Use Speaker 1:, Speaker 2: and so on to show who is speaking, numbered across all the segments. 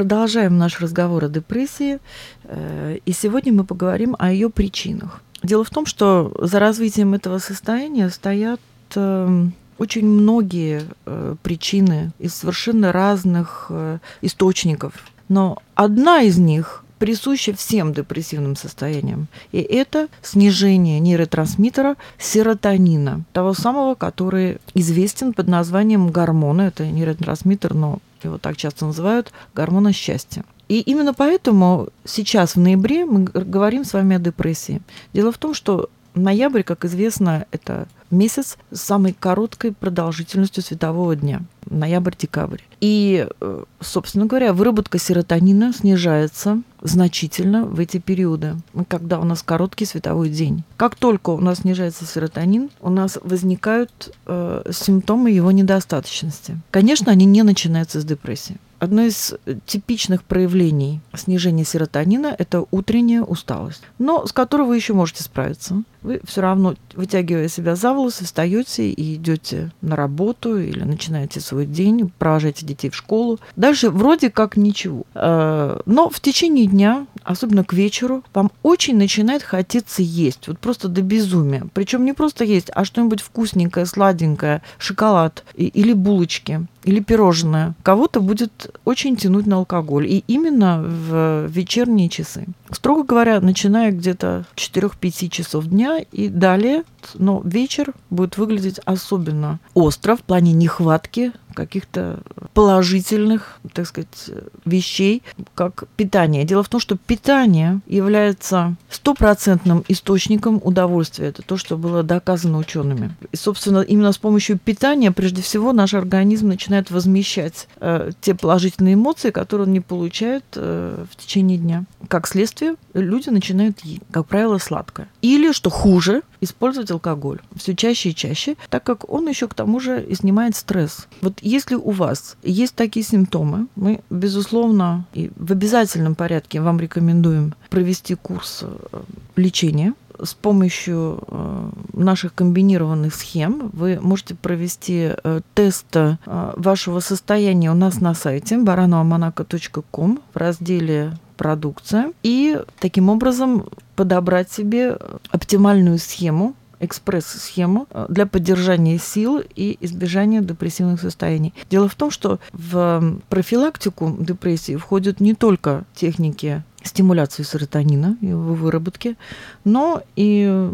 Speaker 1: продолжаем наш разговор о депрессии, э, и сегодня мы поговорим о ее причинах. Дело в том, что за развитием этого состояния стоят эм, очень многие э, причины из совершенно разных э, источников. Но одна из них присуща всем депрессивным состояниям. И это снижение нейротрансмиттера серотонина, того самого, который известен под названием гормона. Это нейротрансмиттер, но его так часто называют гормона счастья. И именно поэтому сейчас, в ноябре, мы говорим с вами о депрессии. Дело в том, что ноябрь, как известно, это месяц с самой короткой продолжительностью светового дня. Ноябрь-декабрь. И, э, собственно говоря, выработка серотонина снижается значительно в эти периоды, когда у нас короткий световой день. Как только у нас снижается серотонин, у нас возникают э, симптомы его недостаточности. Конечно, они не начинаются с депрессии. Одно из типичных проявлений снижения серотонина – это утренняя усталость, но с которой вы еще можете справиться. Вы все равно, вытягивая себя за волосы, встаете и идете на работу или начинаете свой день, провожаете детей в школу. Дальше вроде как ничего. Э, но в течение дня, особенно к вечеру, вам очень начинает хотеться есть. Вот просто до безумия. Причем не просто есть, а что-нибудь вкусненькое, сладенькое, шоколад или булочки или пирожное. Кого-то будет очень тянуть на алкоголь. И именно в вечерние часы. Строго говоря, начиная где-то 4-5 часов дня и далее, но вечер будет выглядеть особенно остро в плане нехватки каких-то положительных, так сказать, вещей, как питание. Дело в том, что питание является стопроцентным источником удовольствия. Это то, что было доказано учеными. И, собственно, именно с помощью питания, прежде всего, наш организм начинает возмещать э, те положительные эмоции, которые он не получает э, в течение дня. Как следствие, люди начинают есть, как правило, сладкое. Или, что хуже, использовать алкоголь все чаще и чаще, так как он еще к тому же и снимает стресс. Вот если у вас есть такие симптомы, мы, безусловно, и в обязательном порядке вам рекомендуем провести курс э, лечения. С помощью э, наших комбинированных схем вы можете провести э, тест вашего состояния у нас на сайте baranoamanaco.com в разделе продукция и таким образом подобрать себе оптимальную схему экспресс-схему э, для поддержания сил и избежания депрессивных состояний. Дело в том, что в профилактику депрессии входят не только техники стимуляции серотонина, его выработки, но и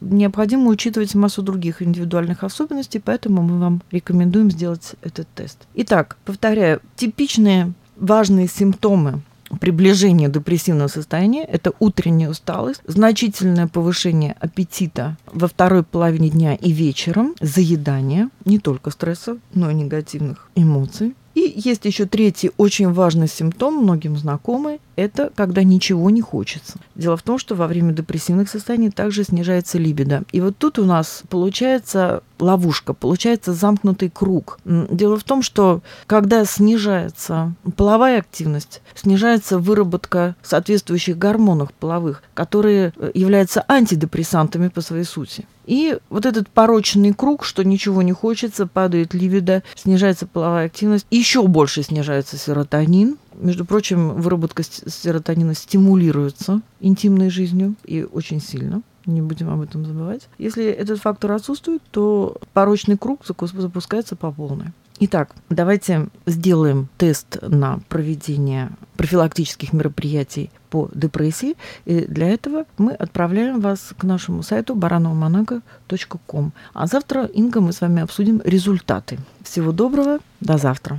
Speaker 1: необходимо учитывать массу других индивидуальных особенностей, поэтому мы вам рекомендуем сделать этот тест. Итак, повторяю, типичные важные симптомы приближение депрессивного состояния – это утренняя усталость, значительное повышение аппетита во второй половине дня и вечером, заедание не только стресса, но и негативных эмоций. И есть еще третий очень важный симптом, многим знакомый, это когда ничего не хочется. Дело в том, что во время депрессивных состояний также снижается либидо. И вот тут у нас получается ловушка, получается замкнутый круг. Дело в том, что когда снижается половая активность, снижается выработка соответствующих гормонов половых, которые э, являются антидепрессантами по своей сути. И вот этот порочный круг, что ничего не хочется, падает либидо, снижается половая активность, еще больше снижается серотонин, между прочим, выработка серотонина стимулируется интимной жизнью и очень сильно. Не будем об этом забывать. Если этот фактор отсутствует, то порочный круг запускается по полной. Итак, давайте сделаем тест на проведение профилактических мероприятий по депрессии. И для этого мы отправляем вас к нашему сайту baranomonaco.com. А завтра, Инга, мы с вами обсудим результаты. Всего доброго, до завтра.